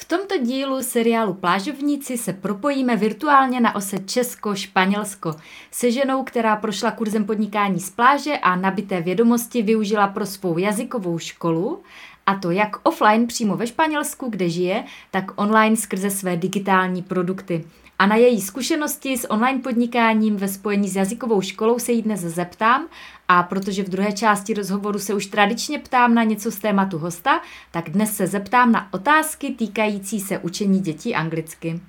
V tomto dílu seriálu Plážovníci se propojíme virtuálně na ose Česko-Španělsko se ženou, která prošla kurzem podnikání z pláže a nabité vědomosti využila pro svou jazykovou školu, a to jak offline přímo ve Španělsku, kde žije, tak online skrze své digitální produkty. A na její zkušenosti s online podnikáním ve spojení s jazykovou školou se jí dnes zeptám a protože v druhé části rozhovoru se už tradičně ptám na něco z tématu hosta, tak dnes se zeptám na otázky týkající se učení dětí anglicky.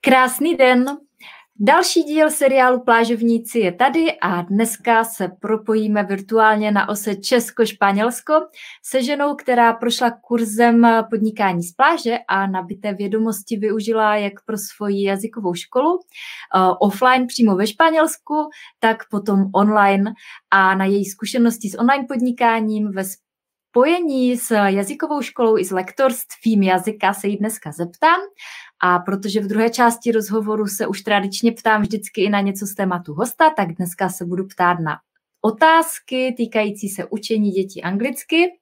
Krásný den! Další díl seriálu Plážovníci je tady a dneska se propojíme virtuálně na ose Česko-Španělsko se ženou, která prošla kurzem podnikání z pláže a nabité vědomosti využila jak pro svoji jazykovou školu uh, offline přímo ve Španělsku, tak potom online a na její zkušenosti s online podnikáním ve spojení s jazykovou školou i s lektorstvím jazyka se jí dneska zeptám. A protože v druhé části rozhovoru se už tradičně ptám vždycky i na něco z tématu hosta, tak dneska se budu ptát na otázky týkající se učení dětí anglicky.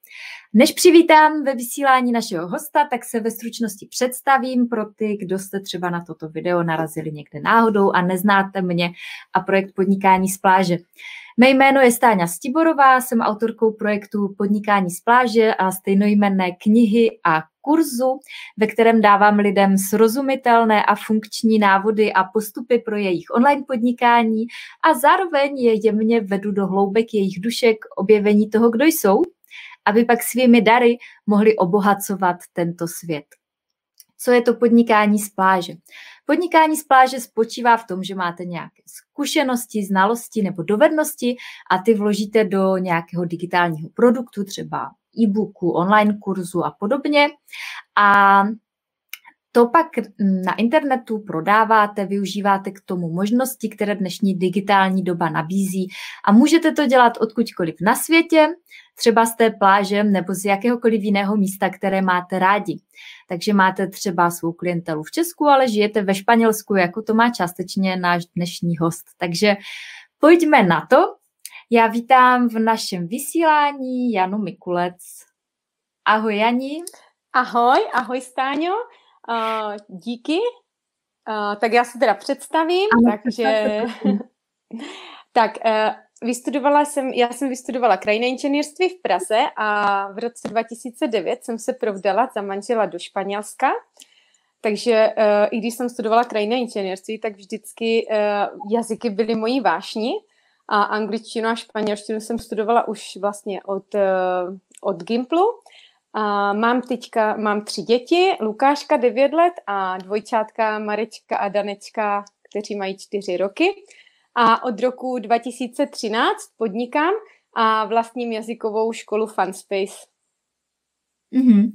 Než přivítám ve vysílání našeho hosta, tak se ve stručnosti představím pro ty, kdo jste třeba na toto video narazili někde náhodou a neznáte mě a projekt podnikání z pláže. Mé jméno je Stáňa Stiborová, jsem autorkou projektu Podnikání z pláže a stejnojmenné knihy a kurzu, ve kterém dávám lidem srozumitelné a funkční návody a postupy pro jejich online podnikání a zároveň je jemně vedu do hloubek jejich dušek objevení toho, kdo jsou, aby pak svými dary mohli obohacovat tento svět. Co je to podnikání z pláže? Podnikání z pláže spočívá v tom, že máte nějaké zkušenosti, znalosti nebo dovednosti a ty vložíte do nějakého digitálního produktu, třeba e-booku, online kurzu a podobně. A to pak na internetu prodáváte, využíváte k tomu možnosti, které dnešní digitální doba nabízí a můžete to dělat odkudkoliv na světě, třeba z té pláže nebo z jakéhokoliv jiného místa, které máte rádi. Takže máte třeba svou klientelu v Česku, ale žijete ve Španělsku, jako to má částečně náš dnešní host. Takže pojďme na to. Já vítám v našem vysílání Janu Mikulec. Ahoj Jani. Ahoj, ahoj Stáňo. Uh, díky. Uh, tak já se teda představím, ano, takže... tak, uh, vystudovala jsem, já jsem vystudovala krajinné inženýrství v Praze a v roce 2009 jsem se provdala za manžela do Španělska. Takže uh, i když jsem studovala krajinné inženýrství, tak vždycky uh, jazyky byly mojí vášní a angličtinu a španělštinu jsem studovala už vlastně od, uh, od Gimplu. A mám teďka, mám tři děti, Lukáška 9 let a dvojčátka Marečka a Danečka, kteří mají čtyři roky. A od roku 2013 podnikám a vlastním jazykovou školu Funspace. Mm-hmm.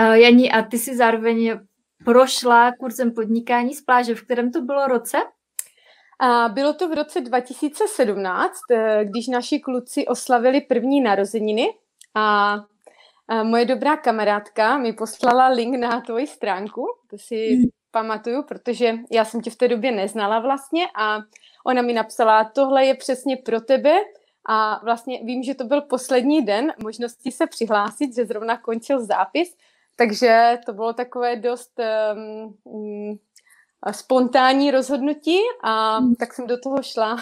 Uh, Janí, a ty si zároveň prošla kurzem podnikání z pláže. V kterém to bylo roce? A bylo to v roce 2017, eh, když naši kluci oslavili první narozeniny a moje dobrá kamarádka mi poslala link na tvoji stránku, to si hmm. pamatuju, protože já jsem tě v té době neznala vlastně a ona mi napsala, tohle je přesně pro tebe a vlastně vím, že to byl poslední den možnosti se přihlásit, že zrovna končil zápis, takže to bylo takové dost um, spontánní rozhodnutí a hmm. tak jsem do toho šla.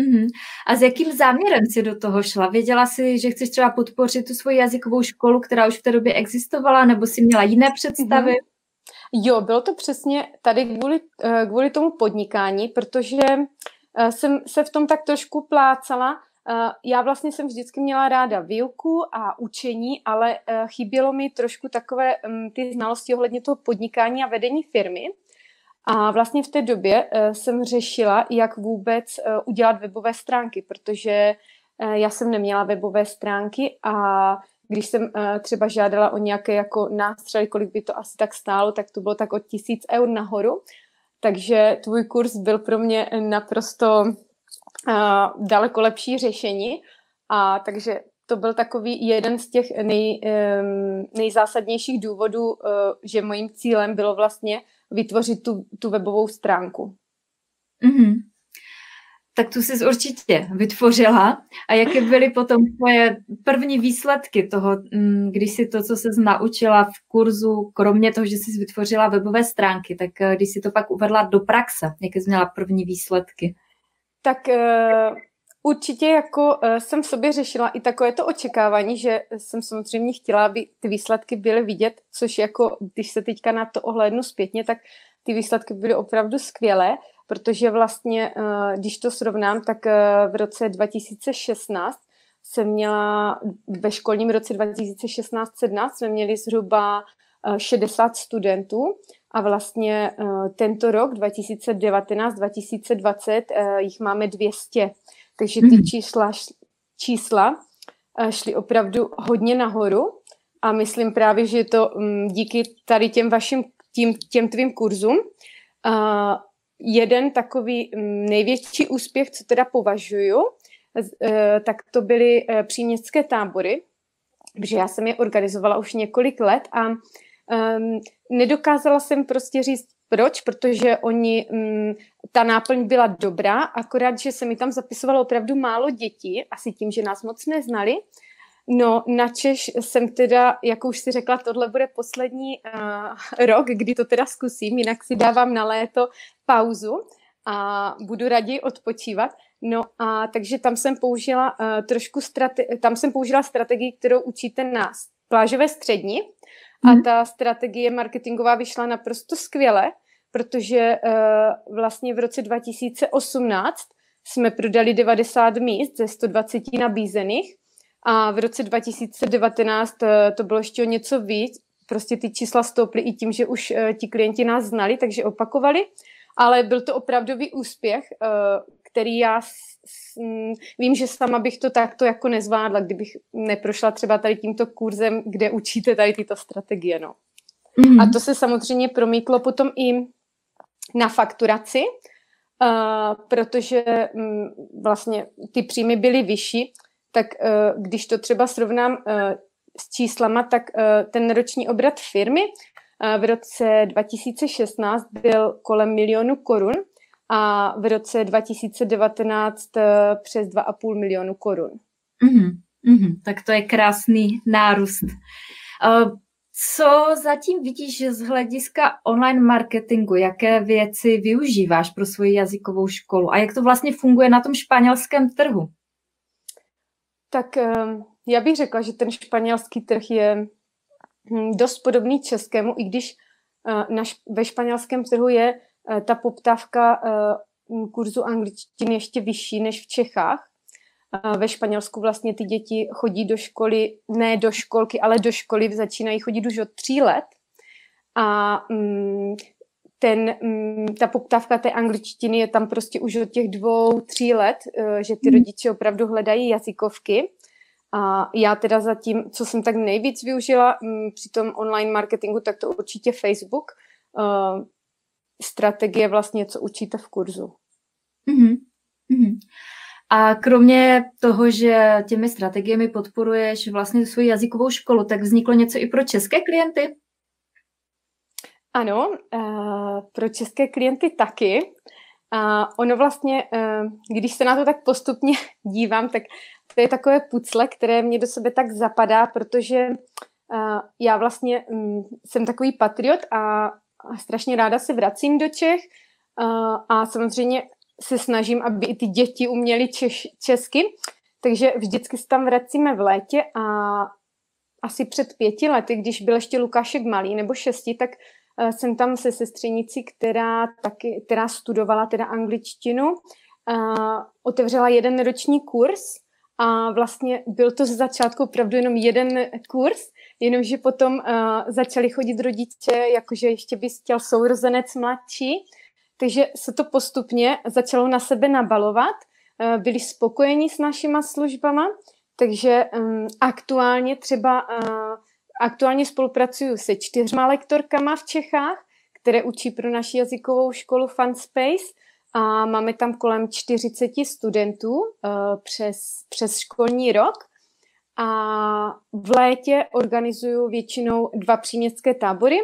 Mm-hmm. A s jakým záměrem si do toho šla? Věděla jsi, že chceš třeba podpořit tu svoji jazykovou školu, která už v té době existovala, nebo si měla jiné představy? Mm-hmm. Jo, bylo to přesně tady kvůli, eh, kvůli tomu podnikání, protože eh, jsem se v tom tak trošku plácala. Eh, já vlastně jsem vždycky měla ráda výuku a učení, ale chybělo mi trošku takové mm, ty znalosti ohledně toho podnikání a vedení firmy. A vlastně v té době uh, jsem řešila, jak vůbec uh, udělat webové stránky, protože uh, já jsem neměla webové stránky a když jsem třeba žádala o nějaké jako nástřely, kolik by to asi tak stálo, tak to bylo tak od tisíc eur nahoru. Takže tvůj kurz byl pro mě naprosto daleko lepší řešení. A takže to byl takový jeden z těch nej, um, nejzásadnějších důvodů, že mojím cílem bylo vlastně vytvořit tu, tu webovou stránku. Mm-hmm tak tu jsi určitě vytvořila. A jaké byly potom tvoje první výsledky toho, mm, když si to, co se naučila v kurzu, kromě toho, že jsi vytvořila webové stránky, tak eh, když si to pak uvedla do praxe, jaké jsi měla první výsledky? Tak uh, určitě jako uh, jsem v sobě řešila i takové to očekávání, že jsem samozřejmě chtěla, aby ty výsledky byly vidět, což jako, když se teďka na to ohlédnu zpětně, tak ty výsledky byly opravdu skvělé protože vlastně, eh, když to srovnám, tak eh, v roce 2016 jsem měla, ve školním roce 2016-17 jsme měli zhruba 60 eh, studentů a vlastně tento rok 2019-2020 jich máme 200. Takže ty mhm. čísla, čísla šly opravdu hodně nahoru a myslím právě, že je to mm, díky tady těm vašim, tím, těm tvým kurzům jeden takový mm, největší úspěch, co teda považuju, eh, tak to byly eh, příměstské tábory, protože já jsem je organizovala už několik let a um, nedokázala jsem prostě říct, proč, protože oni, um, ta náplň byla dobrá, akorát, že se mi tam zapisovalo opravdu málo dětí, asi tím, že nás moc neznali, No, na Češ jsem teda, jak už si řekla, tohle bude poslední uh, rok, kdy to teda zkusím, jinak si dávám na léto pauzu a budu raději odpočívat. No a takže tam jsem použila uh, trošku strate- tam jsem použila strategii, kterou učíte na plážové střední a mm. ta strategie marketingová vyšla naprosto skvěle, protože uh, vlastně v roce 2018 jsme prodali 90 míst ze 120 nabízených a v roce 2019 eh, to bylo ještě o něco víc. Prostě ty čísla stouply i tím, že už eh, ti klienti nás znali, takže opakovali. Ale byl to opravdový úspěch, eh, který já vím, že sama bych to takto jako nezvládla, kdybych neprošla třeba tady tímto kurzem, kde učíte tady tyto strategie. No. Mm. A to se samozřejmě promítlo potom i na fakturaci, uh, protože um, vlastně ty příjmy byly vyšší tak eh, když to třeba srovnám eh, s číslama, tak eh, ten roční obrat firmy v roce 2016 byl kolem milionu korun a v roce 2019 přes 2,5 milionu korun. Mm-hmm, mm-hmm, tak to je krásný nárůst. Co zatím vidíš z hlediska online marketingu? Jaké věci využíváš pro svoji jazykovou školu? A jak to vlastně funguje na tom španělském trhu? Tak ehm, já bych řekla, že ten španělský trh je hm, dost podobný českému, i když eh, na, ve španělském trhu je eh, ta poptávka eh, kurzu angličtiny ještě vyšší než v Čechách. Ve Španělsku vlastně ty děti chodí do školy, ne do školky, ale do školy, začínají chodit už od tří let. A hm, ten, mm, ta poptávka té angličtiny je tam prostě už od těch dvou, tří let, eh, že ty hmm. rodiče opravdu hledají jazykovky. A já teda zatím, co jsem tak nejvíc využila mm, při tom online marketingu, tak to určitě Facebook. Eh, strategie vlastně, co učíte v kurzu. Mm-hmm. Mm-hmm. A kromě toho, že těmi strategiemi podporuješ vlastně svou jazykovou školu, tak vzniklo něco i pro české klienty? Ano, uh, pro české klienty taky. A ono vlastně, uh, když se na to tak postupně dívám, tak to je takové pucle, které mě do sebe tak zapadá, protože uh, já vlastně um, jsem takový patriot a strašně ráda se vracím do Čech a samozřejmě se snažím, aby i ty děti uměly češ, česky, takže vždycky se tam vracíme v létě a asi před pěti lety, když byl ještě Lukášek malý nebo šesti, tak Eh, jsem tam se sestřenicí, která, taky, která studovala teda angličtinu, otevřela jeden roční kurz a vlastně byl to z začátku opravdu jenom jeden kurz, jenomže potom uh, začali chodit rodiče, jakože ještě by chtěl sourozenec mladší, takže se to postupně začalo na sebe nabalovat, uh, byli spokojeni s našima službama, takže um, aktuálně třeba uh, Aktuálně spolupracuju se čtyřma lektorkama v Čechách, které učí pro naši jazykovou školu Fun Space. A máme tam kolem 40 studentů uh, přes, přes školní rok. A v létě organizuju většinou dva příměstské tábory,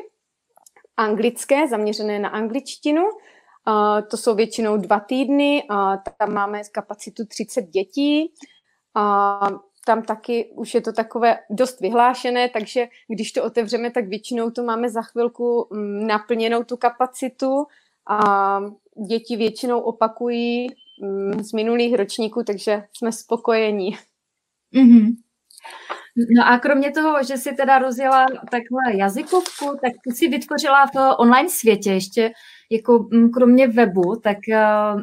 anglické, zaměřené na angličtinu. Uh, to jsou většinou dva týdny, a tam máme kapacitu 30 dětí. A tam taky už je to takové dost vyhlášené, takže když to otevřeme, tak většinou to máme za chvilku mm, naplněnou tu kapacitu a děti většinou opakují mm, z minulých ročníků, takže jsme spokojení. Mm-hmm. No a kromě toho, že si teda rozjela takhle jazykovku, tak ty si vytvořila v online světě ještě, jako mm, kromě webu, tak uh,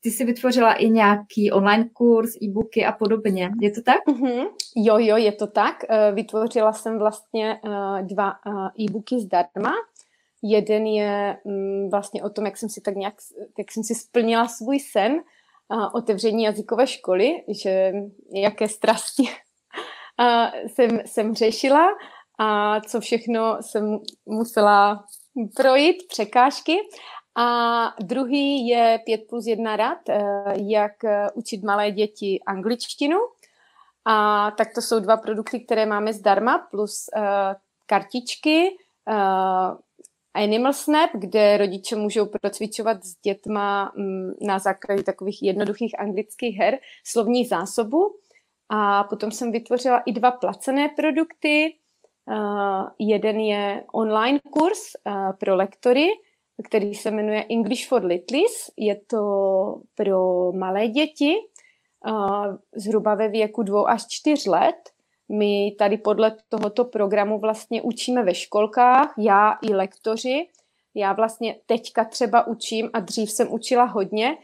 ty si vytvořila i nějaký online kurz, e-booky a podobně. Je to tak? Mm-hmm. Jo, jo, je to tak. Uh, vytvořila jsem vlastně uh, dva e-booky zdarma. Jeden je um, vlastně o tom, jak jsem si tak nějak, jak jsem si splnila svůj sen, otevření jazykové školy, že jaké strasti uh, jsem, jsem řešila a co všechno jsem musela projít, překážky. A druhý je 5 plus 1 rad, jak učit malé děti angličtinu. A tak to jsou dva produkty, které máme zdarma, plus uh, kartičky, uh, Animal Snap, kde rodiče můžou procvičovat s dětma um, na základě takových jednoduchých anglických her slovní zásobu. A potom jsem vytvořila i dva placené produkty. Uh, jeden je online kurz uh, pro lektory, který se jmenuje English for Littles. Je to pro malé děti, uh, zhruba ve věku dvou až čtyř let. My tady podle tohoto programu vlastně učíme ve školkách, já i lektoři. Já vlastně teďka třeba učím a dřív jsem učila hodně.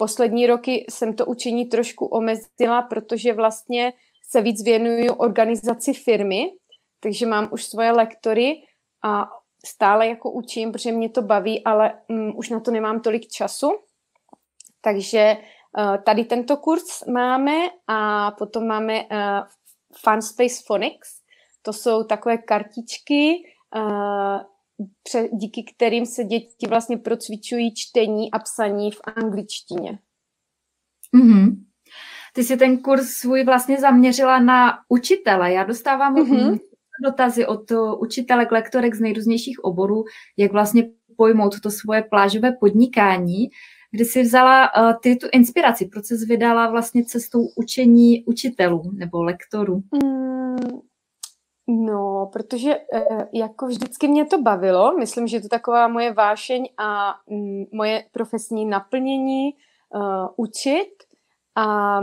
Poslední roky jsem to učení trošku omezila, protože vlastně se víc věnuju organizaci firmy, takže mám už svoje lektory a stále jako učím, protože mě to baví, ale um, už na to nemám tolik času. Takže uh, tady tento kurz máme a potom máme uh, Fun Space Phonics. To jsou takové kartičky, uh, pře- díky kterým se děti vlastně procvičují čtení a psaní v angličtině. Mm-hmm. Ty si ten kurz svůj vlastně zaměřila na učitele. Já dostávám mm-hmm dotazy od učitelek, lektorek z nejrůznějších oborů, jak vlastně pojmout to svoje plážové podnikání, kdy si vzala uh, ty tu inspiraci, proč se vydala vlastně cestou učení učitelů nebo lektorů? Mm, no, protože uh, jako vždycky mě to bavilo, myslím, že to taková moje vášeň a mm, moje profesní naplnění uh, učit. A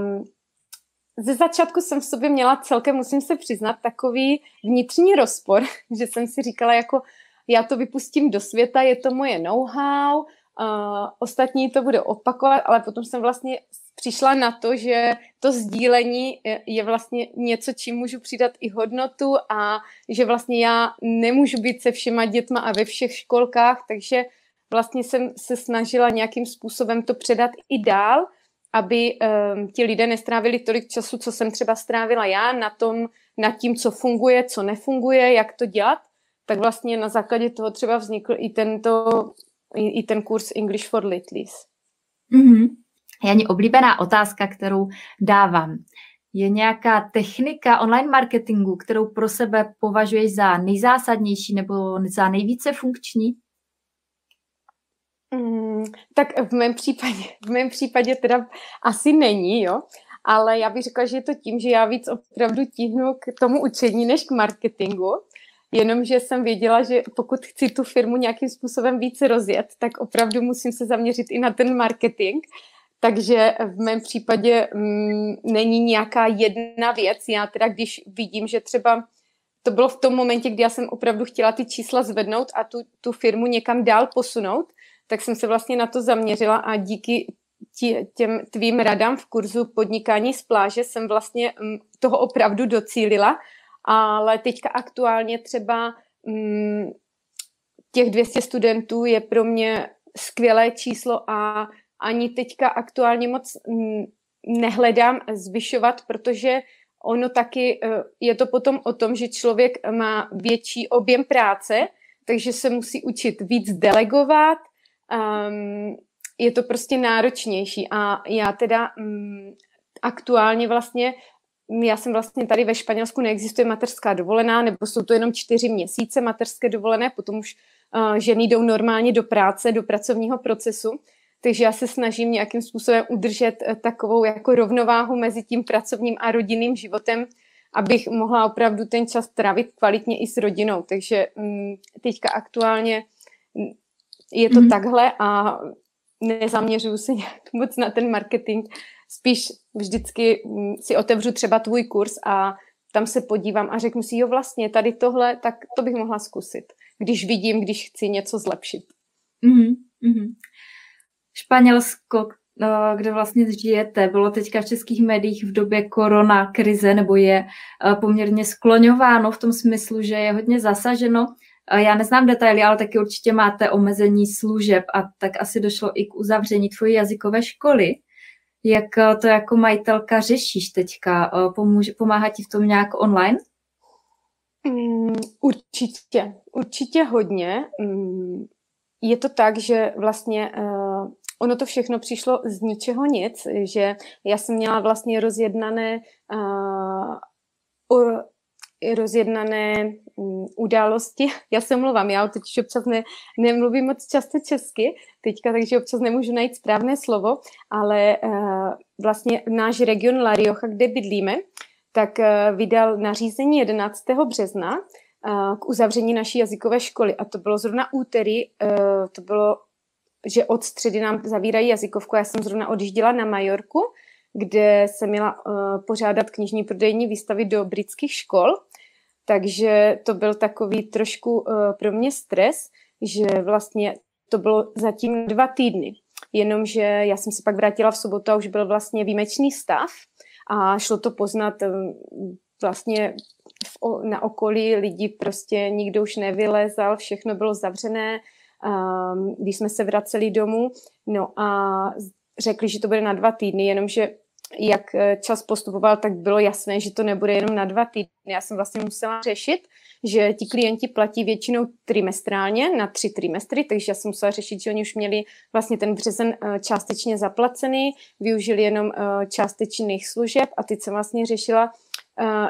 ze začátku jsem v sobě měla celkem, musím se přiznat, takový vnitřní rozpor, že jsem si říkala jako, já to vypustím do světa, je to moje know-how, uh, ostatní to bude opakovat, ale potom jsem vlastně přišla na to, že to sdílení je vlastně něco, čím můžu přidat i hodnotu a že vlastně já nemůžu být se všema dětma a ve všech školkách, takže vlastně jsem se snažila nějakým způsobem to předat i dál aby um, ti lidé nestrávili tolik času, co jsem třeba strávila já na tom, nad tím, co funguje, co nefunguje, jak to dělat, tak vlastně na základě toho třeba vznikl i tento, i, i ten kurz English for Littlies. Mm-hmm. Jani, oblíbená otázka, kterou dávám. Je nějaká technika online marketingu, kterou pro sebe považuješ za nejzásadnější nebo za nejvíce funkční? Mm, tak v mém případě, v mém případě teda asi není, jo. Ale já bych řekla, že je to tím, že já víc opravdu tíhnu k tomu učení než k marketingu. Jenomže jsem věděla, že pokud chci tu firmu nějakým způsobem více rozjet, tak opravdu musím se zaměřit i na ten marketing. Takže v mém případě mm, není nějaká jedna věc. Já teda, když vidím, že třeba to bylo v tom momentě, kdy já jsem opravdu chtěla ty čísla zvednout a tu, tu firmu někam dál posunout, tak jsem se vlastně na to zaměřila a díky tí, těm tvým radám v kurzu podnikání z pláže jsem vlastně mm, toho opravdu docílila, ale teďka aktuálně třeba mm, těch 200 studentů je pro mě skvělé číslo a ani teďka aktuálně moc mm, nehledám zvyšovat, protože ono taky eh, je to potom o tom, že člověk má větší objem práce, takže se musí učit víc delegovat, um, je to prostě náročnější. A já teda um, aktuálně vlastně já jsem vlastně tady ve Španělsku neexistuje mateřská dovolená, nebo jsou to jenom čtyři měsíce mateřské dovolené, potom už uh, ženy jdou normálně do práce, do pracovního procesu, takže já se snažím nějakým způsobem udržet uh, takovou jako rovnováhu mezi tím pracovním a rodinným životem, abych mohla opravdu ten čas trávit kvalitně i s rodinou. Takže um, teďka aktuálně mm, je to mm-hmm. takhle a nezaměřuju se nějak moc na ten marketing, spíš vždycky mm, si otevřu třeba tvůj kurz a tam se podívám a řeknu si, jo vlastně, tady tohle, tak to bych mohla zkusit, když vidím, když chci něco zlepšit. Mm-hmm. Španělsko, eh, kde vlastně žijete, bylo teďka v českých médiích v době korona krize, nebo je eh, poměrně skloňováno v tom smyslu, že je hodně zasaženo. Eh, já neznám detaily, ale taky určitě máte omezení služeb a tak asi došlo i k uzavření tvojí jazykové školy. Jak eh, to jako majitelka řešíš teďka? Eh, pomůže, pomáhá ti v tom nějak online? Mm, určitě, určitě hodně. Mm, je to tak, že vlastně uh, ono to všechno přišlo z ničeho nic, že já jsem měla vlastně rozjednané rozjednané um, události. Já se mluvám, já teď občas ne, nemluvím moc často česky, teďka, takže občas nemůžu najít správné slovo, ale uh, vlastně náš region La Rioja, kde bydlíme, tak uh, vydal nařízení 11. března uh, k uzavření naší jazykové školy. A to bylo zrovna úterý, uh, to bylo, že od středy nám zavírají jazykovku. Já jsem zrovna odjížděla na Majorku, kde se měla uh, pořádat knižní prodejní výstavy do britských škol. Takže to byl takový trošku uh, pro mě stres, že vlastně to bylo zatím dva týdny. Jenomže já jsem se pak vrátila v sobotu a už byl vlastně výjimečný stav a šlo to poznat vlastně v, na okolí lidí prostě nikdo už nevylezal, všechno bylo zavřené, um, když jsme se vraceli domů, no a řekli, že to bude na dva týdny, jenomže jak eh, čas postupoval, tak bylo jasné, že to nebude jenom na dva týdny. Já jsem vlastně musela řešit, že ti klienti platí většinou trimestrálně na tři trimestry, takže já jsem musela řešit, že oni už měli vlastně ten březen eh, částečně zaplacený, využili jenom eh, částečných služeb a teď jsem vlastně řešila,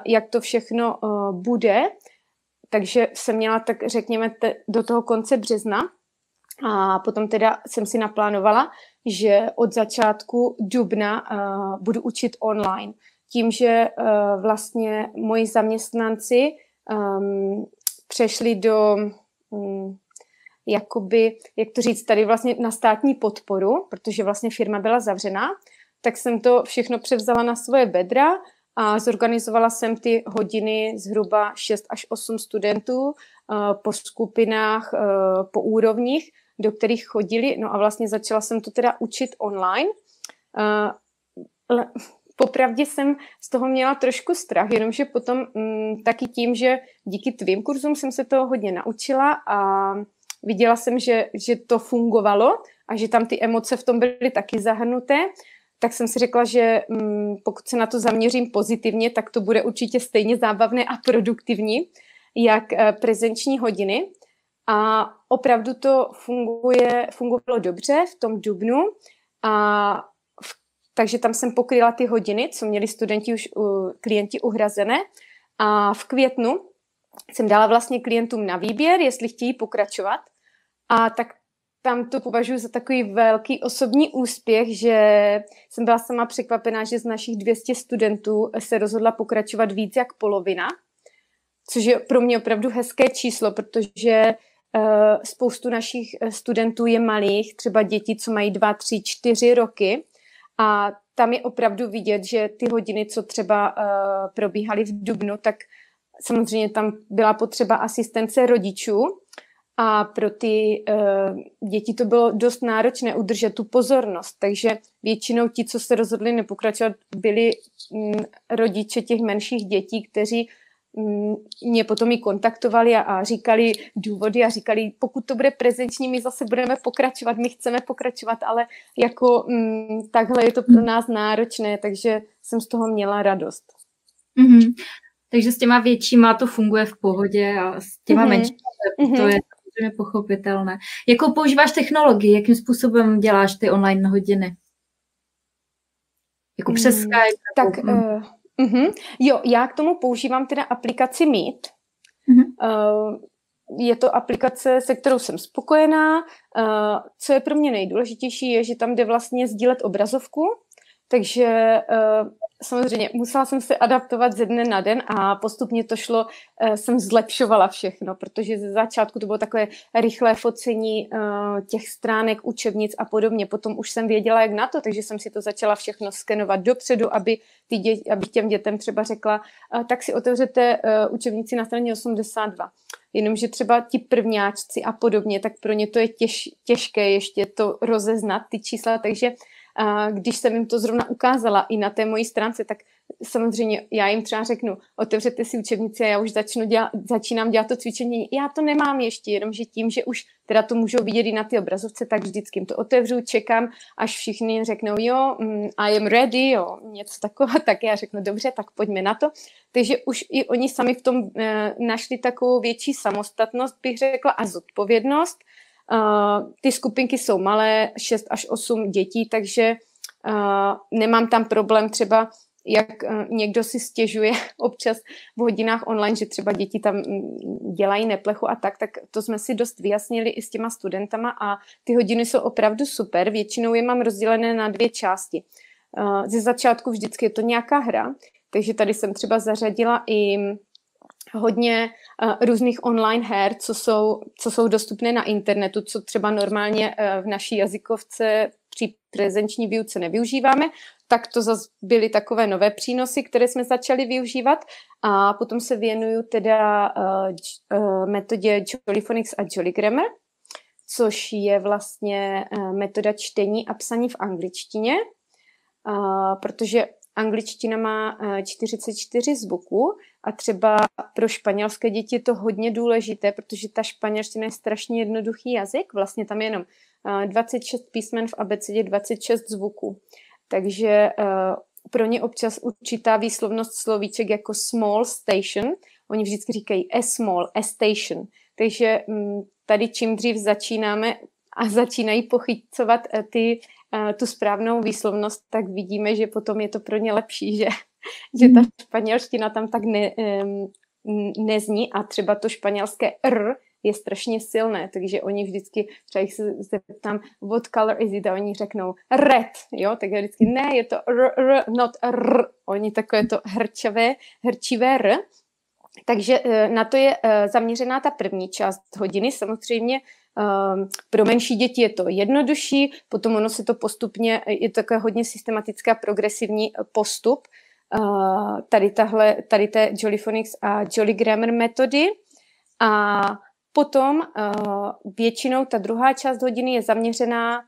jak to všechno bude, takže jsem měla tak řekněme do toho konce března a potom teda jsem si naplánovala, že od začátku dubna uh, budu učit online. Tím, že uh, vlastně moji zaměstnanci um, přešli do, um, jakoby, jak to říct, tady vlastně na státní podporu, protože vlastně firma byla zavřená, tak jsem to všechno převzala na svoje bedra a zorganizovala jsem ty hodiny zhruba 6 až 8 studentů uh, po skupinách, po úrovních, do kterých chodili. No a vlastně začala jsem to teda učit online. Uh, popravdě jsem z toho měla trošku strach, jenomže potom mm, taky tím, že díky tvým kurzům jsem se toho hodně naučila a viděla jsem, že, že to fungovalo a že tam ty emoce v tom byly taky zahrnuté, tak jsem si řekla, že mm, pokud se na to zaměřím pozitivně, tak to bude určitě stejně zábavné a produktivní, jak eh, prezenční hodiny. A opravdu to funguje, fungovalo dobře v tom dubnu a v, takže tam jsem pokryla ty hodiny, co měli studenti už, uh, klienti uhrazené. A v květnu jsem dala vlastně klientům na výběr, jestli chtějí pokračovat. A tak tam to považuji za takový velký osobní úspěch, že jsem byla sama překvapená, že z našich 200 studentů se rozhodla pokračovat víc jak polovina, což je pro mě opravdu hezké číslo, protože spoustu našich eh, studentů je malých, třeba děti, co mají dva, tři, čtyři roky. A tam je opravdu vidět, že ty hodiny, co třeba uh, probíhaly v Dubnu, tak samozřejmě tam byla potřeba asistence rodičů. A pro ty děti to bylo dost náročné udržet tu pozornost, takže většinou ti, co se rozhodli nepokračovat, byli um, rodiče těch menších dětí, kteří Mm, mě potom i kontaktovali a, a říkali důvody a říkali, pokud to bude prezenční, my zase budeme pokračovat, my chceme pokračovat, ale jako mm, takhle je to pro nás náročné, takže jsem z toho měla radost. Mm-hmm. Takže s těma většíma to funguje v pohodě a s těma mm-hmm. menšíma to je úplně pochopitelné. Jakou používáš technologii? Jakým způsobem děláš ty online hodiny? Jako přes mm, Skype? Tak, nebo... uh, uh-huh. jo, já k tomu používám teda aplikaci Meet. Uh, je to aplikace, se kterou jsem spokojená. Uh, co je pro mě nejdůležitější, je, že tam jde vlastně sdílet obrazovku, takže uh, samozřejmě musela jsem se adaptovat ze dne na den a postupně to šlo, uh, jsem zlepšovala všechno, protože ze začátku to bylo takové rychlé focení uh, těch stránek, učebnic a podobně. Potom už jsem věděla, jak na to, takže jsem si to začala všechno skenovat dopředu, aby, ty dě- aby těm dětem třeba řekla, uh, tak si otevřete učebnici na straně 82 jenomže třeba ti prvňáčci a podobně, tak pro ně to je těž, těžké ještě to rozeznat, ty čísla, takže a když jsem jim to zrovna ukázala i na té mojí stránce, tak samozřejmě já jim třeba řeknu, otevřete si učebnici a já už začnu dělat, začínám dělat to cvičení. Já to nemám ještě, jenomže tím, že už teda to můžou vidět i na ty obrazovce, tak vždycky jim to otevřu, čekám, až všichni řeknou, jo, mm, I am ready, jo, něco takového, tak já řeknu, dobře, tak pojďme na to. Takže už i oni sami v tom e, našli takovou větší samostatnost, bych řekla, a zodpovědnost, Uh, ty skupinky jsou malé, 6 až 8 dětí, takže uh, nemám tam problém třeba, jak uh, někdo si stěžuje občas v hodinách online, že třeba děti tam mm, dělají neplechu a tak, tak to jsme si dost vyjasnili i s těma studentama a ty hodiny jsou opravdu super. Většinou je mám rozdělené na dvě části. Ze začátku vždycky je to nějaká hra, takže tady jsem třeba zařadila i hodně uh, různých online her, co jsou, co jsou dostupné na internetu, co třeba normálně uh, v naší jazykovce při prezenční výuce nevyužíváme, tak to zase byly takové nové přínosy, které jsme začali využívat. A potom se věnuju teda uh, metodě Jollyphonics a Jolly Grammar, což je vlastně metoda čtení a psaní v angličtině, protože angličtina má 44 zvuků a třeba pro španělské děti je to hodně důležité, protože ta španělština je strašně jednoduchý jazyk, vlastně tam je jenom 26 písmen v abecedě, 26 zvuků. Takže pro ně občas určitá výslovnost slovíček jako small station, oni vždycky říkají a small, a station. Takže mm, tady čím dřív začínáme a začínají pochycovat e, ty, e, tu správnou výslovnost, tak vidíme, že potom je to pro ně lepší, že že ta mhm. španělština tam tak ne, nezní a třeba to španělské r je strašně silné, takže oni vždycky, třeba jich se zeptám, what color is it, a oni řeknou red, jo, tak já vždycky, ne, je to r, r, not r, oni takové to hrčavé, hrčivé r, takže e, na to je zaměřená ta první část hodiny. Samozřejmě pro menší děti je to jednodušší, potom ono se to postupně, je to také hodně systematický a progresivní postup, uh, tady, tahle, tady té Jollyphonics a Jolly Grammar metody. A potom uh, většinou ta druhá část hodiny je zaměřená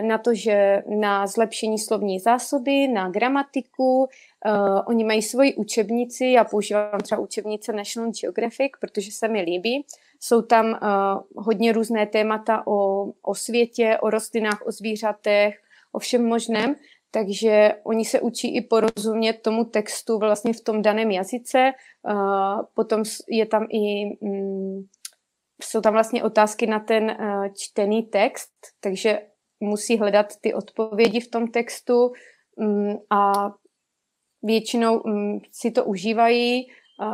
na to, že na zlepšení slovní zásoby, na gramatiku, uh, oni mají svoji učebnici, já používám třeba učebnice National Geographic, protože se mi líbí. Jsou tam uh, hodně různé témata o, o světě, o rostlinách, o zvířatech, o všem možném takže oni se učí i porozumět tomu textu vlastně v tom daném jazyce. Potom je tam i, mm, jsou tam vlastně otázky na ten čtený text, takže musí hledat ty odpovědi v tom textu mm, a většinou mm, si to užívají,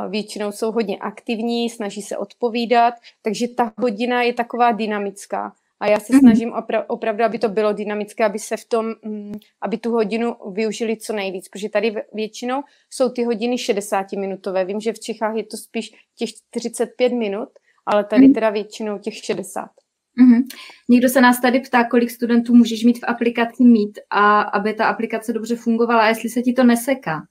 většinou jsou hodně aktivní, snaží se odpovídat, takže ta hodina je taková dynamická. A já se mhm. snažím opra- opravdu, aby to bylo dynamické, aby se v tom, mm, aby tu hodinu využili co nejvíc, protože tady většinou jsou ty hodiny 60-minutové. Vím, že v Čechách je to spíš těch 45 minut, ale tady mhm. teda většinou těch 60. Mm-hmm. Někdo se nás tady ptá, kolik studentů můžeš mít v aplikaci mít a aby ta aplikace dobře fungovala a jestli se ti to neseká.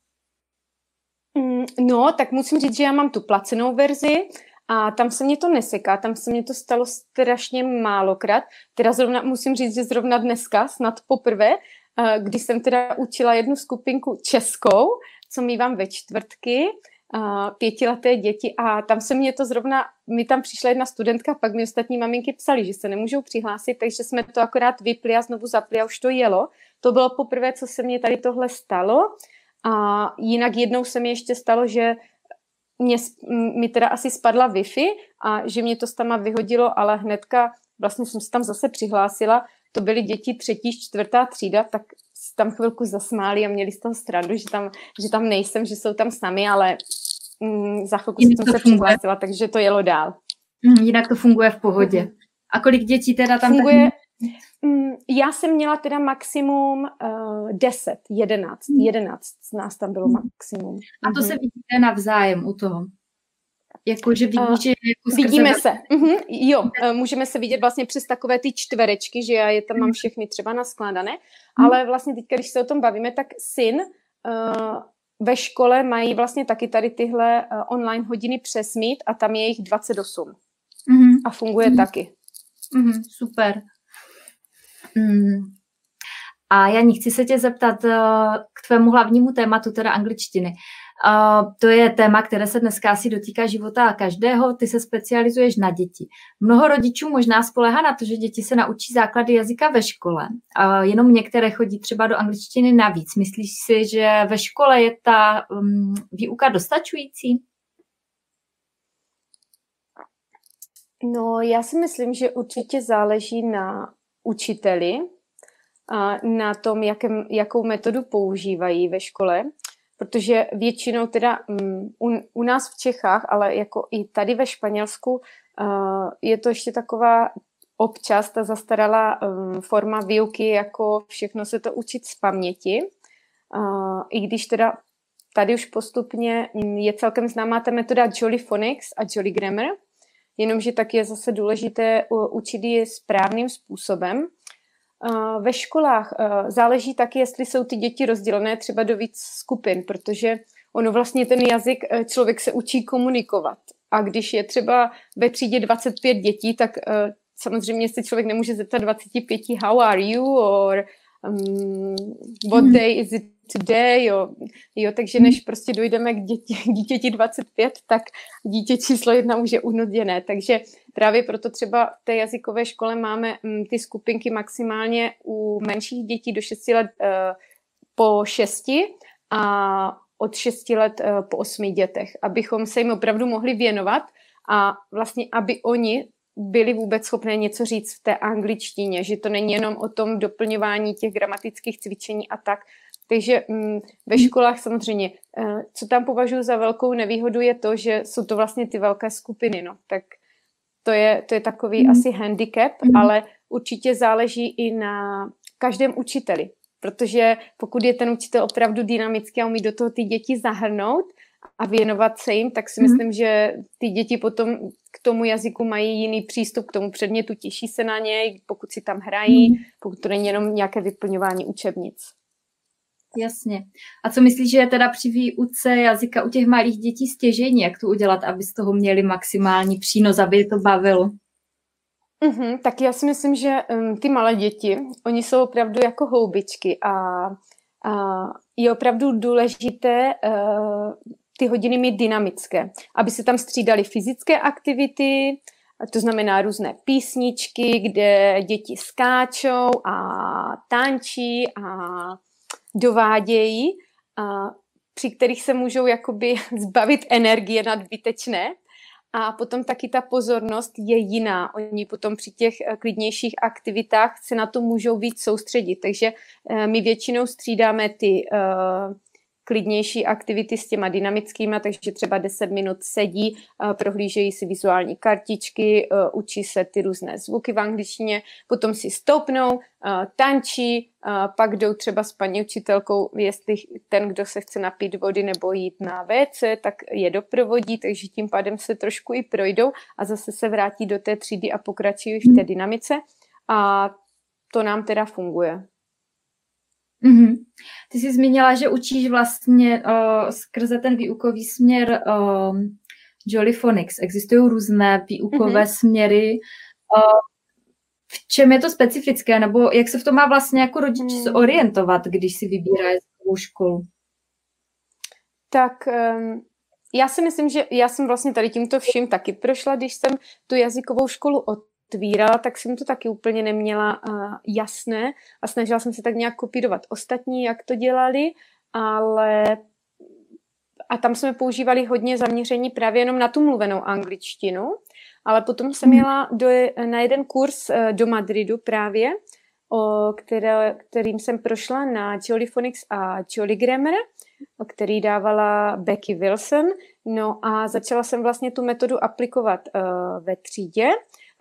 Mm, no, tak musím říct, že já mám tu placenou verzi a tam se mě to neseká, tam se mě to stalo strašně málokrát. Teda zrovna, musím říct, že zrovna dneska, snad poprvé, eh, když jsem teda učila jednu skupinku českou, co mývám ve čtvrtky, pětileté děti a tam se mě to zrovna, mi tam přišla jedna studentka, pak mi ostatní maminky psali, že se nemůžou přihlásit, takže jsme to akorát vypli a znovu zapli a už to jelo. To bylo poprvé, co se mě tady tohle stalo a jinak jednou se mi ještě stalo, že mě, mi teda asi spadla Wi-Fi a že mě to tam vyhodilo, ale hnedka vlastně jsem se tam zase přihlásila, to byly děti třetí, čtvrtá třída, tak tam chvilku zasmáli a měli z toho stranu, že tam, že tam nejsem, že jsou tam s námi, ale mm, za chvilku jsem se přihlásila, takže to jelo dál. Mm, jinak to funguje v pohodě. A kolik dětí teda tam funguje? Tak... Mm, já jsem měla teda maximum uh, 10, 11, 11 z nás tam bylo maximum. A to mm-hmm. se vidíte navzájem u toho? Jako, že vidí, uh, že jako Vidíme se. Uh-huh. Jo, uh, můžeme se vidět vlastně přes takové ty čtverečky, že já je tam mám mhm. všechny třeba naskládané, uh-huh. ale vlastně teď, když se o tom bavíme, tak syn uh, ve škole mají vlastně taky tady tyhle uh, online hodiny přes Meet a tam je jich 28. Uh-huh. A funguje uh-huh. taky. Uh-huh. Super. Mm. A Janí, chci se tě zeptat uh, k tvému hlavnímu tématu, teda angličtiny. Uh, to je téma, které se dneska asi dotýká života každého. Ty se specializuješ na děti. Mnoho rodičů možná spolehá na to, že děti se naučí základy jazyka ve škole. Uh, jenom některé chodí třeba do angličtiny navíc. Myslíš si, že ve škole je ta um, výuka dostačující? No, já si myslím, že určitě záleží na učiteli, a na tom, jakém, jakou metodu používají ve škole protože většinou teda um, u, nás v Čechách, ale jako i tady ve Španělsku uh, je to ještě taková občas ta zastaralá um, forma výuky, jako všechno se to učit z paměti. Uh, I když teda tady už postupně mm, je celkem známá ta metoda Jolly Phonics a Jolly Grammar, jenomže tak je zase důležité učit ji správným způsobem. Ve školách záleží taky, jestli jsou ty děti rozdělené třeba do víc skupin, protože ono vlastně ten jazyk, e, člověk se učí komunikovat. A když je třeba ve třídě 25 dětí, tak samozřejmě se člověk nemůže zeptat 25 how are you or um, what hmm. day is it today, jo, jo, takže než prostě dojdeme k děti, dítěti 25, tak dítě číslo jedna už je unuděné, takže právě proto třeba v té jazykové škole máme m, ty skupinky maximálně u menších dětí do 6 let uh, po 6 a od 6 let uh, po 8 dětech, abychom se jim opravdu mohli věnovat a vlastně, aby oni byli vůbec schopné něco říct v té angličtině, že to není jenom o tom doplňování těch gramatických cvičení a tak. Takže mm, ve školách samozřejmě, uh, co tam považuji za velkou nevýhodu, je to, že jsou to vlastně ty velké skupiny. No. Tak to je, to je takový mm. asi handicap, mm. ale určitě záleží i na každém učiteli. Protože pokud je ten učitel opravdu dynamický a umí do toho ty děti zahrnout a věnovat se jim, tak si mm. myslím, že ty děti potom k tomu jazyku mají jiný přístup k tomu předmětu, těší se na něj, pokud si tam hrají, mm. pokud to není jenom nějaké vyplňování učebnic. Jasně. A co myslíš, že je teda při výuce jazyka u těch malých dětí stěžení, jak to udělat, aby z toho měli maximální přínos, aby je to bavilo? Mm-hmm, tak já si myslím, že um, ty malé děti, oni jsou opravdu jako houbičky a, a je opravdu důležité uh, ty hodiny mít dynamické, aby se tam střídaly fyzické aktivity, to znamená různé písničky, kde děti skáčou a tančí a dovádějí, při kterých se můžou jakoby zbavit energie nadbytečné. A potom taky ta pozornost je jiná. Oni potom při těch eh, klidnějších aktivitách se na to můžou víc soustředit. Takže eh, my většinou střídáme ty uh, klidnější aktivity s těma dynamickými, takže třeba 10 minut sedí, prohlížejí si vizuální kartičky, učí se ty různé zvuky v angličtině, potom si stoupnou, tančí, pak jdou třeba s paní učitelkou, jestli ten, kdo se chce napít vody nebo jít na WC, tak je doprovodí, takže tím pádem se trošku i projdou a zase se vrátí do té třídy a pokračují v té dynamice a to nám teda funguje. Mm-hmm. Ty jsi zmínila, že učíš vlastně uh, skrze ten výukový směr uh, Jolly Phonics. Existují různé výukové mm-hmm. směry. Uh, v čem je to specifické, nebo jak se v tom má vlastně jako rodič mm. orientovat, když si vybírá jazykovou školu? Tak um, já si myslím, že já jsem vlastně tady tímto vším taky prošla, když jsem tu jazykovou školu od otvírala, tak jsem to taky úplně neměla uh, jasné a snažila jsem se tak nějak kopírovat ostatní, jak to dělali, ale a tam jsme používali hodně zaměření právě jenom na tu mluvenou angličtinu, ale potom jsem jela do, na jeden kurz eh, do Madridu právě, o které, kterým jsem prošla na Jolly Phonics a Jolly Grammar, který dávala Becky Wilson. No a začala jsem vlastně tu metodu aplikovat uh, ve třídě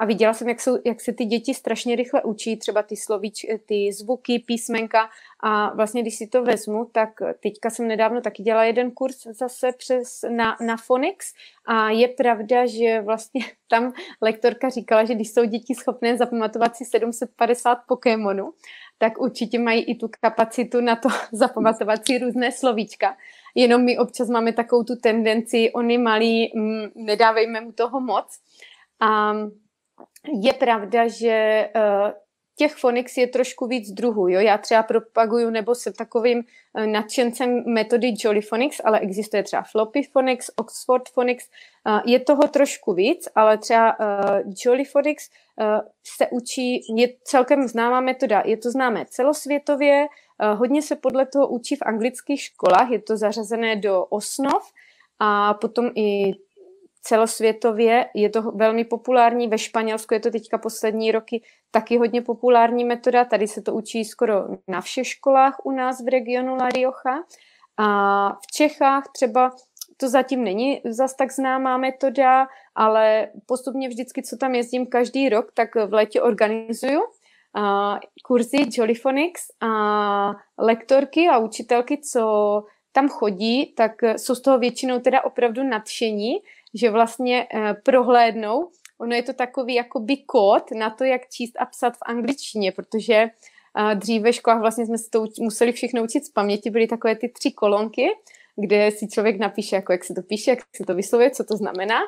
a viděla jsem, jak, jsou, jak se ty děti strašně rychle učí, třeba ty slovíč, ty zvuky, písmenka a vlastně, když si to vezmu, tak teďka jsem nedávno taky dělala jeden kurz zase přes na, na Phonics a je pravda, že vlastně tam lektorka říkala, že když jsou děti schopné zapamatovat si 750 Pokémonů, tak určitě mají i tu kapacitu na to zapamatovat si různé slovíčka. Jenom my občas máme takovou tu tendenci, oni malí, mm, nedávejme mu toho moc. A je pravda, že uh, těch Phonics je trošku víc druhů. Jo? Já třeba propaguju nebo jsem takovým uh, nadšencem metody Jolly Phonics, ale existuje třeba Floppy Phonics, Oxford Phonics. Uh, je toho trošku víc, ale třeba Jolly Phonics se učí, je celkem známá metoda. Je to známé celosvětově, hodně se podle toho učí v anglických školách, je to zařazené do osnov a potom i celosvětově. Je to velmi populární, ve Španělsku je to teďka poslední roky taky hodně populární metoda, tady se to učí skoro na všech školách u nás v regionu La Rioja. A v Čechách třeba to zatím není zas tak známá metoda, ale postupně vždycky, co tam jezdím každý rok, tak v létě organizuju a kurzy Jollyphonics a lektorky a učitelky, co tam chodí, tak jsou z toho většinou teda opravdu nadšení, že vlastně eh, prohlédnou. Ono je to takový jakoby kód na to, jak číst a psat v angličtině, protože eh, dřív ve školách vlastně jsme se to museli všechno učit z paměti, byly takové ty tři kolonky, kde si člověk napíše, jako jak se to píše, jak se to vyslovuje, co to znamená.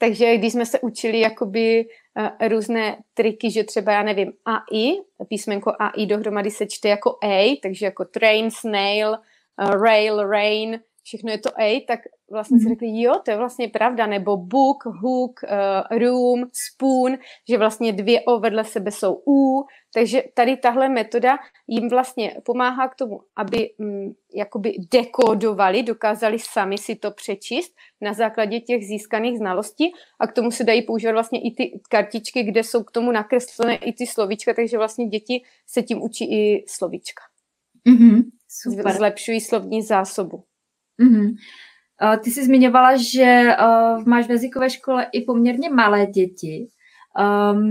Takže když jsme se učili jakoby uh, různé triky, že třeba, já nevím, AI, písmenko AI dohromady se čte jako A, takže jako train, snail, rail, rain, všechno je to A, tak vlastně si mhm. řekli, jo, to je vlastně pravda, nebo book, hook, uh, room, spoon, že vlastně dvě O vedle sebe jsou U, takže tady tahle metoda jim vlastně pomáhá k tomu, aby mm, jakoby dekodovali, dokázali sami si to přečíst na základě těch získaných znalostí a k tomu se dají používat vlastně i ty kartičky, kde jsou k tomu nakreslené i ty slovíčka, takže vlastně děti se tím učí i slovíčka. Mm-hmm, super. Zlepšují slovní zásobu. Mm-hmm. Ty jsi zmiňovala, že máš v jazykové škole i poměrně malé děti.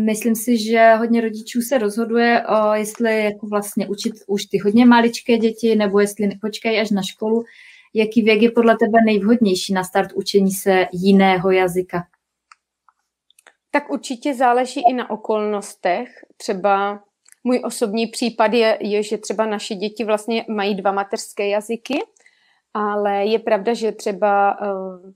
Myslím si, že hodně rodičů se rozhoduje, jestli jako vlastně učit už ty hodně maličké děti, nebo jestli počkají až na školu. Jaký věk je podle tebe nejvhodnější na start učení se jiného jazyka? Tak určitě záleží i na okolnostech. Třeba můj osobní případ je, je, že třeba naše děti vlastně mají dva mateřské jazyky, ale je pravda, že třeba uh,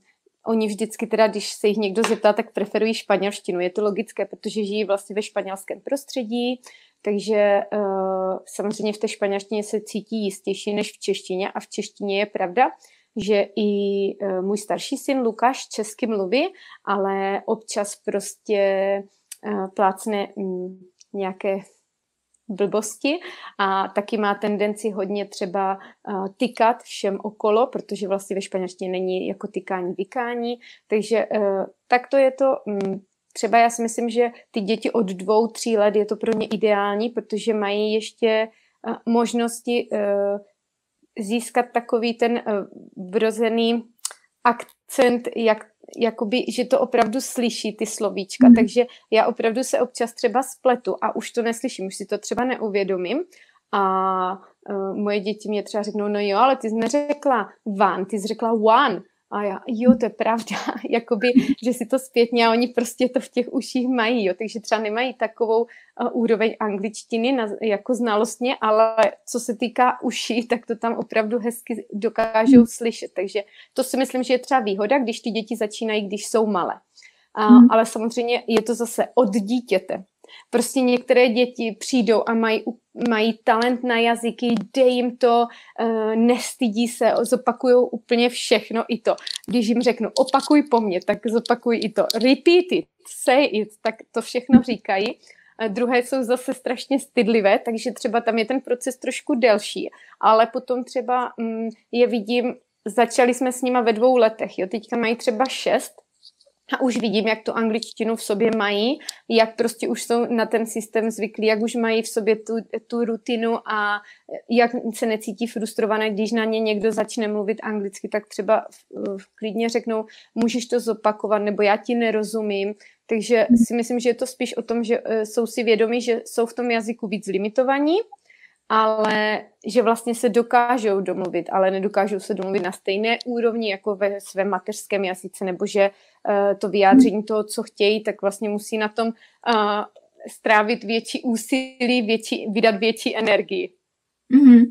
oni vždycky teda, když se jich někdo zeptá, tak preferují španělštinu. Je to logické, protože žijí vlastně ve španělském prostředí, takže uh, samozřejmě v té španělštině se cítí jistější než v češtině a v češtině je pravda, že i uh, můj starší syn Lukáš česky mluví, ale občas prostě uh, plácne um, nějaké blbosti a taky má tendenci hodně třeba uh, tykat všem okolo, protože vlastně ve španělštině není jako tykání, vykání, takže uh, tak to je to um, třeba já si myslím, že ty děti od dvou, tří let je to pro ně ideální, protože mají ještě uh, možnosti získat takový ten vrozený akcent, jak jakoby, že to opravdu slyší ty slovíčka, mm. takže já opravdu se občas třeba spletu a už to neslyším, už si to třeba neuvědomím. A uh, moje děti mě třeba řeknou, no jo, ale ty jsi neřekla one, ty jsi řekla one a já, jo, to je pravda, jakoby, že si to zpětně a oni prostě to v těch uších mají, jo, takže třeba nemají takovou uh, úroveň angličtiny na, jako znalostně, ale co se týká uší, tak to tam opravdu hezky dokážou slyšet, takže to si myslím, že je třeba výhoda, když ty děti začínají, když jsou malé. A, hmm. Ale samozřejmě je to zase od dítěte. Prostě některé děti přijdou a mají, mají talent na jazyky, dej jim to, uh, nestydí se, zopakují úplně všechno i to. Když jim řeknu opakuj po mně, tak zopakuj i to. Repeat it, say it, tak to všechno říkají. A druhé jsou zase strašně stydlivé, takže třeba tam je ten proces trošku delší, ale potom třeba mm, je vidím začali jsme s nima ve dvou letech, jo, teďka mají třeba šest a už vidím, jak tu angličtinu v sobě mají, jak prostě už jsou na ten systém zvyklí, jak už mají v sobě tu, tu rutinu a jak se necítí frustrované, když na ně někdo začne mluvit anglicky, tak třeba klidně řeknou, můžeš to zopakovat, nebo já ti nerozumím. Takže si myslím, že je to spíš o tom, že e, jsou si vědomi, že jsou v tom jazyku víc limitovaní ale že vlastně se dokážou domluvit, ale nedokážou se domluvit na stejné úrovni jako ve svém mateřském jazyce, nebo že uh, to vyjádření toho, co chtějí, tak vlastně musí na tom uh, strávit větší úsilí, větší, vydat větší energii. Mm-hmm.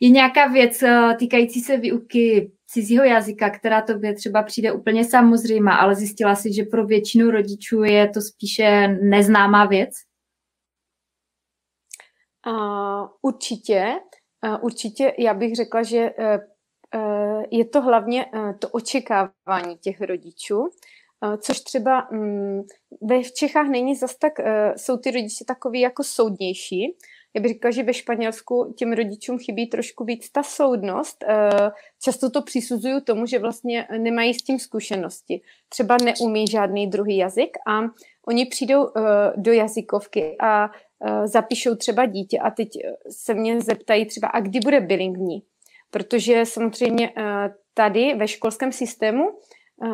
Je nějaká věc uh, týkající se výuky cizího jazyka, která tobě třeba přijde úplně samozřejmá, ale zjistila si, že pro většinu rodičů je to spíše neznámá věc? Uh, určitě, uh, určitě já bych řekla, že uh, je to hlavně uh, to očekávání těch rodičů, což třeba um, ve v Čechách není zas tak, jsou ty rodiče takový jako soudnější. Já bych řekla, že ve Španělsku těm rodičům chybí trošku víc ta soudnost. Často to přisuzují tomu, že vlastně nemají s tím zkušenosti. Třeba neumí žádný druhý jazyk a oni přijdou do jazykovky a zapíšou třeba dítě a teď eh, se mě zeptají třeba, a kdy bude bilingní? Protože samozřejmě eh, tady ve školském systému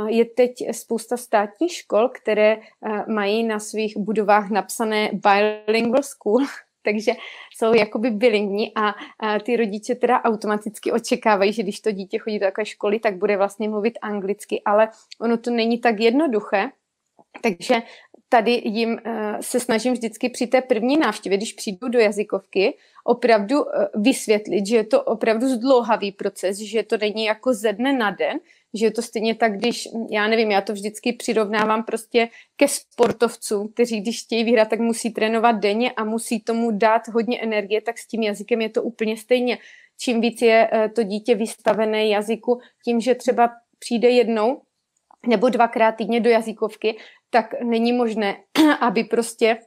je teď spousta státních škol, které mají na svých budovách napsané bilingual school, takže jsou jakoby bilingní a, ty rodiče teda automaticky očekávají, že když to dítě chodí do takové školy, tak bude vlastně mluvit anglicky, ale ono to není tak jednoduché, takže tady jim uh, se snažím vždycky při té první návštěvě, když přijdu do jazykovky, opravdu uh, vysvětlit, že je to opravdu zdlouhavý proces, že to není jako ze dne na den, že je to stejně tak, když, já nevím, já to vždycky přirovnávám prostě ke sportovcům, kteří když chtějí vyhrát, tak musí trénovat denně a musí tomu dát hodně energie, tak s tím jazykem je to úplně stejně. Čím víc je uh, to dítě vystavené jazyku, tím, že třeba přijde jednou nebo dvakrát týdně do jazykovky, tak není možné, aby prostě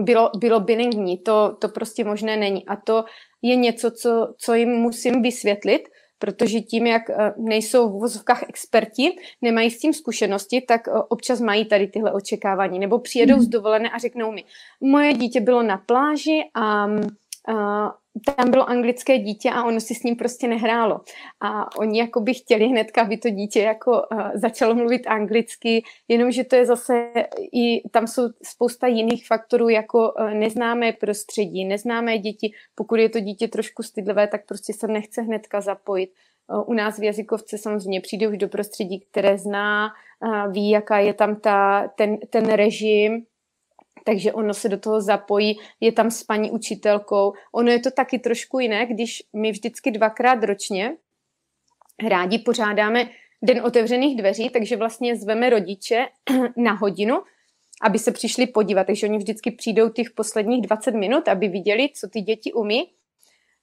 bylo, bylo bilingní. To, to prostě možné není. A to je něco, co, co jim musím vysvětlit, protože tím, jak eh, nejsou v vozovkách experti, nemají s tím zkušenosti, tak eh, občas mají tady tyhle očekávání. Nebo přijedou z dovolené a řeknou mi, moje dítě bylo na pláži a, a tam bylo anglické dítě a ono si s ním prostě nehrálo. A oni jako by chtěli hnedka, aby to dítě jako uh, začalo mluvit anglicky, jenomže to je zase i tam jsou spousta jiných faktorů, jako uh, neznámé prostředí, neznámé děti. Pokud je to dítě trošku stydlivé, tak prostě se nechce hnedka zapojit. Uh, u nás v jazykovce samozřejmě přijde už do prostředí, které zná, uh, ví, jaká je tam ta, ten, ten režim, takže ono se do toho zapojí, je tam s paní učitelkou. Ono je to taky trošku jiné, když my vždycky dvakrát ročně rádi pořádáme den otevřených dveří, takže vlastně zveme rodiče na hodinu, aby se přišli podívat. Takže oni vždycky přijdou těch posledních 20 minut, aby viděli, co ty děti umí.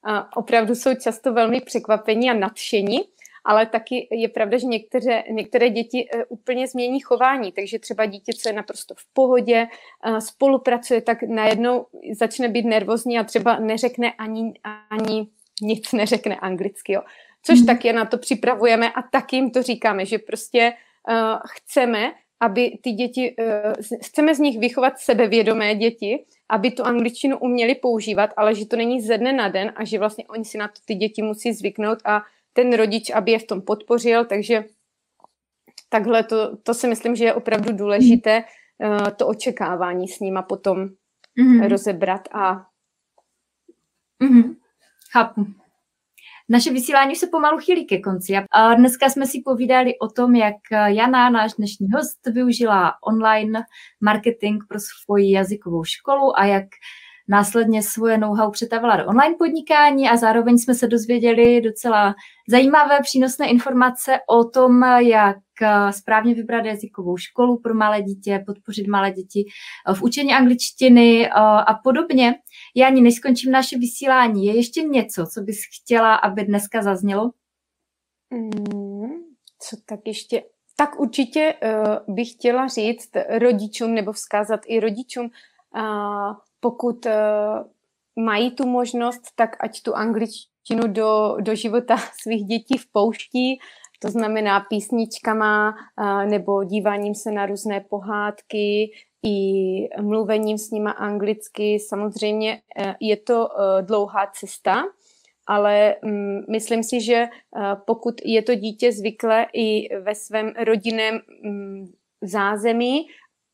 A opravdu jsou často velmi překvapení a nadšení ale taky je pravda, že některé, některé děti eh, úplně změní chování, takže třeba dítě, co je naprosto v pohodě, eh, spolupracuje, tak najednou začne být nervózní a třeba neřekne ani, ani nic neřekne anglicky. Jo. Což mm. taky na to připravujeme a taky jim to říkáme, že prostě uh, chceme, aby ty děti, uh, chceme z nich vychovat sebevědomé děti, aby tu angličtinu uměli používat, ale že to není ze dne na den a že vlastně oni si na to ty děti musí zvyknout a ten rodič, aby je v tom podpořil, takže takhle to, to si myslím, že je opravdu důležité uh, to očekávání s nima potom mm-hmm. rozebrat a mm-hmm. Chápu. Naše vysílání se pomalu chýlí ke konci. A dneska jsme si povídali o tom, jak Jana, náš dnešní host, využila online marketing pro svoji jazykovou školu a jak následně svoje know-how přetavila do online podnikání a zároveň jsme se dozvěděli docela zajímavé přínosné informace o tom, jak eh, správně vybrat jazykovou školu pro malé dítě, podpořit malé děti eh, v učení angličtiny eh, a podobně. Já ani než skončím naše vysílání, je ještě něco, co bys chtěla, aby dneska zaznělo? Mm, co tak ještě? Tak určitě uh, bych chtěla říct rodičům nebo vzkázat i rodičům, uh, pokud uh, mají tu možnost, tak ať tu angličtinu do, do života svých dětí v pouští, to znamená písničkama nebo díváním se na různé pohádky, i mluvením s nima anglicky. Samozřejmě e, je to dlouhá cesta, ale mm, myslím si, že pokud je to dítě zvyklé i ve svém rodinném mm, zázemí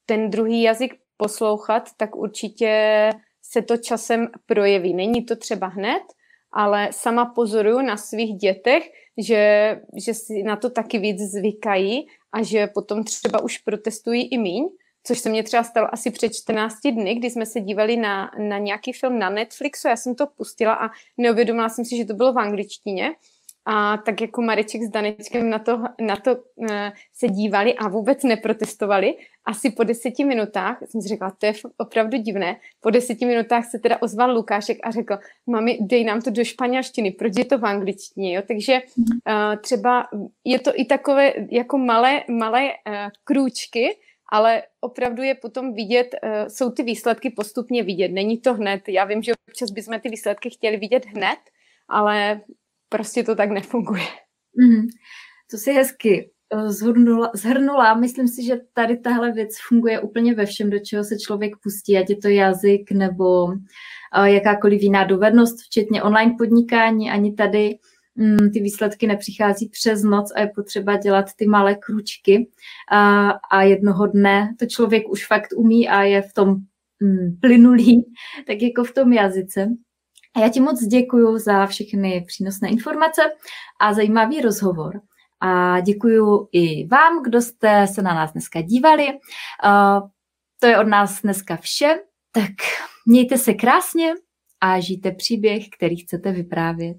ten druhý jazyk poslouchat, tak určitě se to časem projeví. Není to třeba hned, ale sama pozoruju na svých dětech, že, že si na to taky víc zvykají a že potom třeba už protestují i míň, což se mně třeba stalo asi před 14 dny, kdy jsme se dívali na, na nějaký film na Netflixu, já jsem to pustila a neuvědomila jsem si, že to bylo v angličtině. A tak jako Mareček s Danečkem na to, na to uh, se dívali a vůbec neprotestovali. Asi po deseti minutách, jsem si řekla, to je opravdu divné, po deseti minutách se teda ozval Lukášek a řekl, mami, dej nám to do španělštiny, proč je to v angličtině, jo? Takže uh, třeba je to i takové jako malé, malé uh, krůčky, ale opravdu je potom vidět, uh, jsou ty výsledky postupně vidět. Není to hned. Já vím, že občas bychom ty výsledky chtěli vidět hned, ale prostě to tak nefunguje. Mm, to si hezky eh, zhrnula, zhrnula. Myslím si, že tady tahle věc funguje úplně ve všem, do čeho se člověk pustí, ať je to jazyk nebo uh, jakákoliv jiná dovednost, včetně online podnikání. Ani tady mm, ty výsledky nepřichází přes noc a je potřeba dělat ty malé kručky a, a jednoho dne to člověk už fakt umí a je v tom mm, plynulý, tak jako v tom jazyce. A já ti moc děkuji za všechny přínosné informace a zajímavý rozhovor. A děkuji i vám, kdo jste se na nás dneska dívali. To je od nás dneska vše, tak mějte se krásně a žijte příběh, který chcete vyprávět.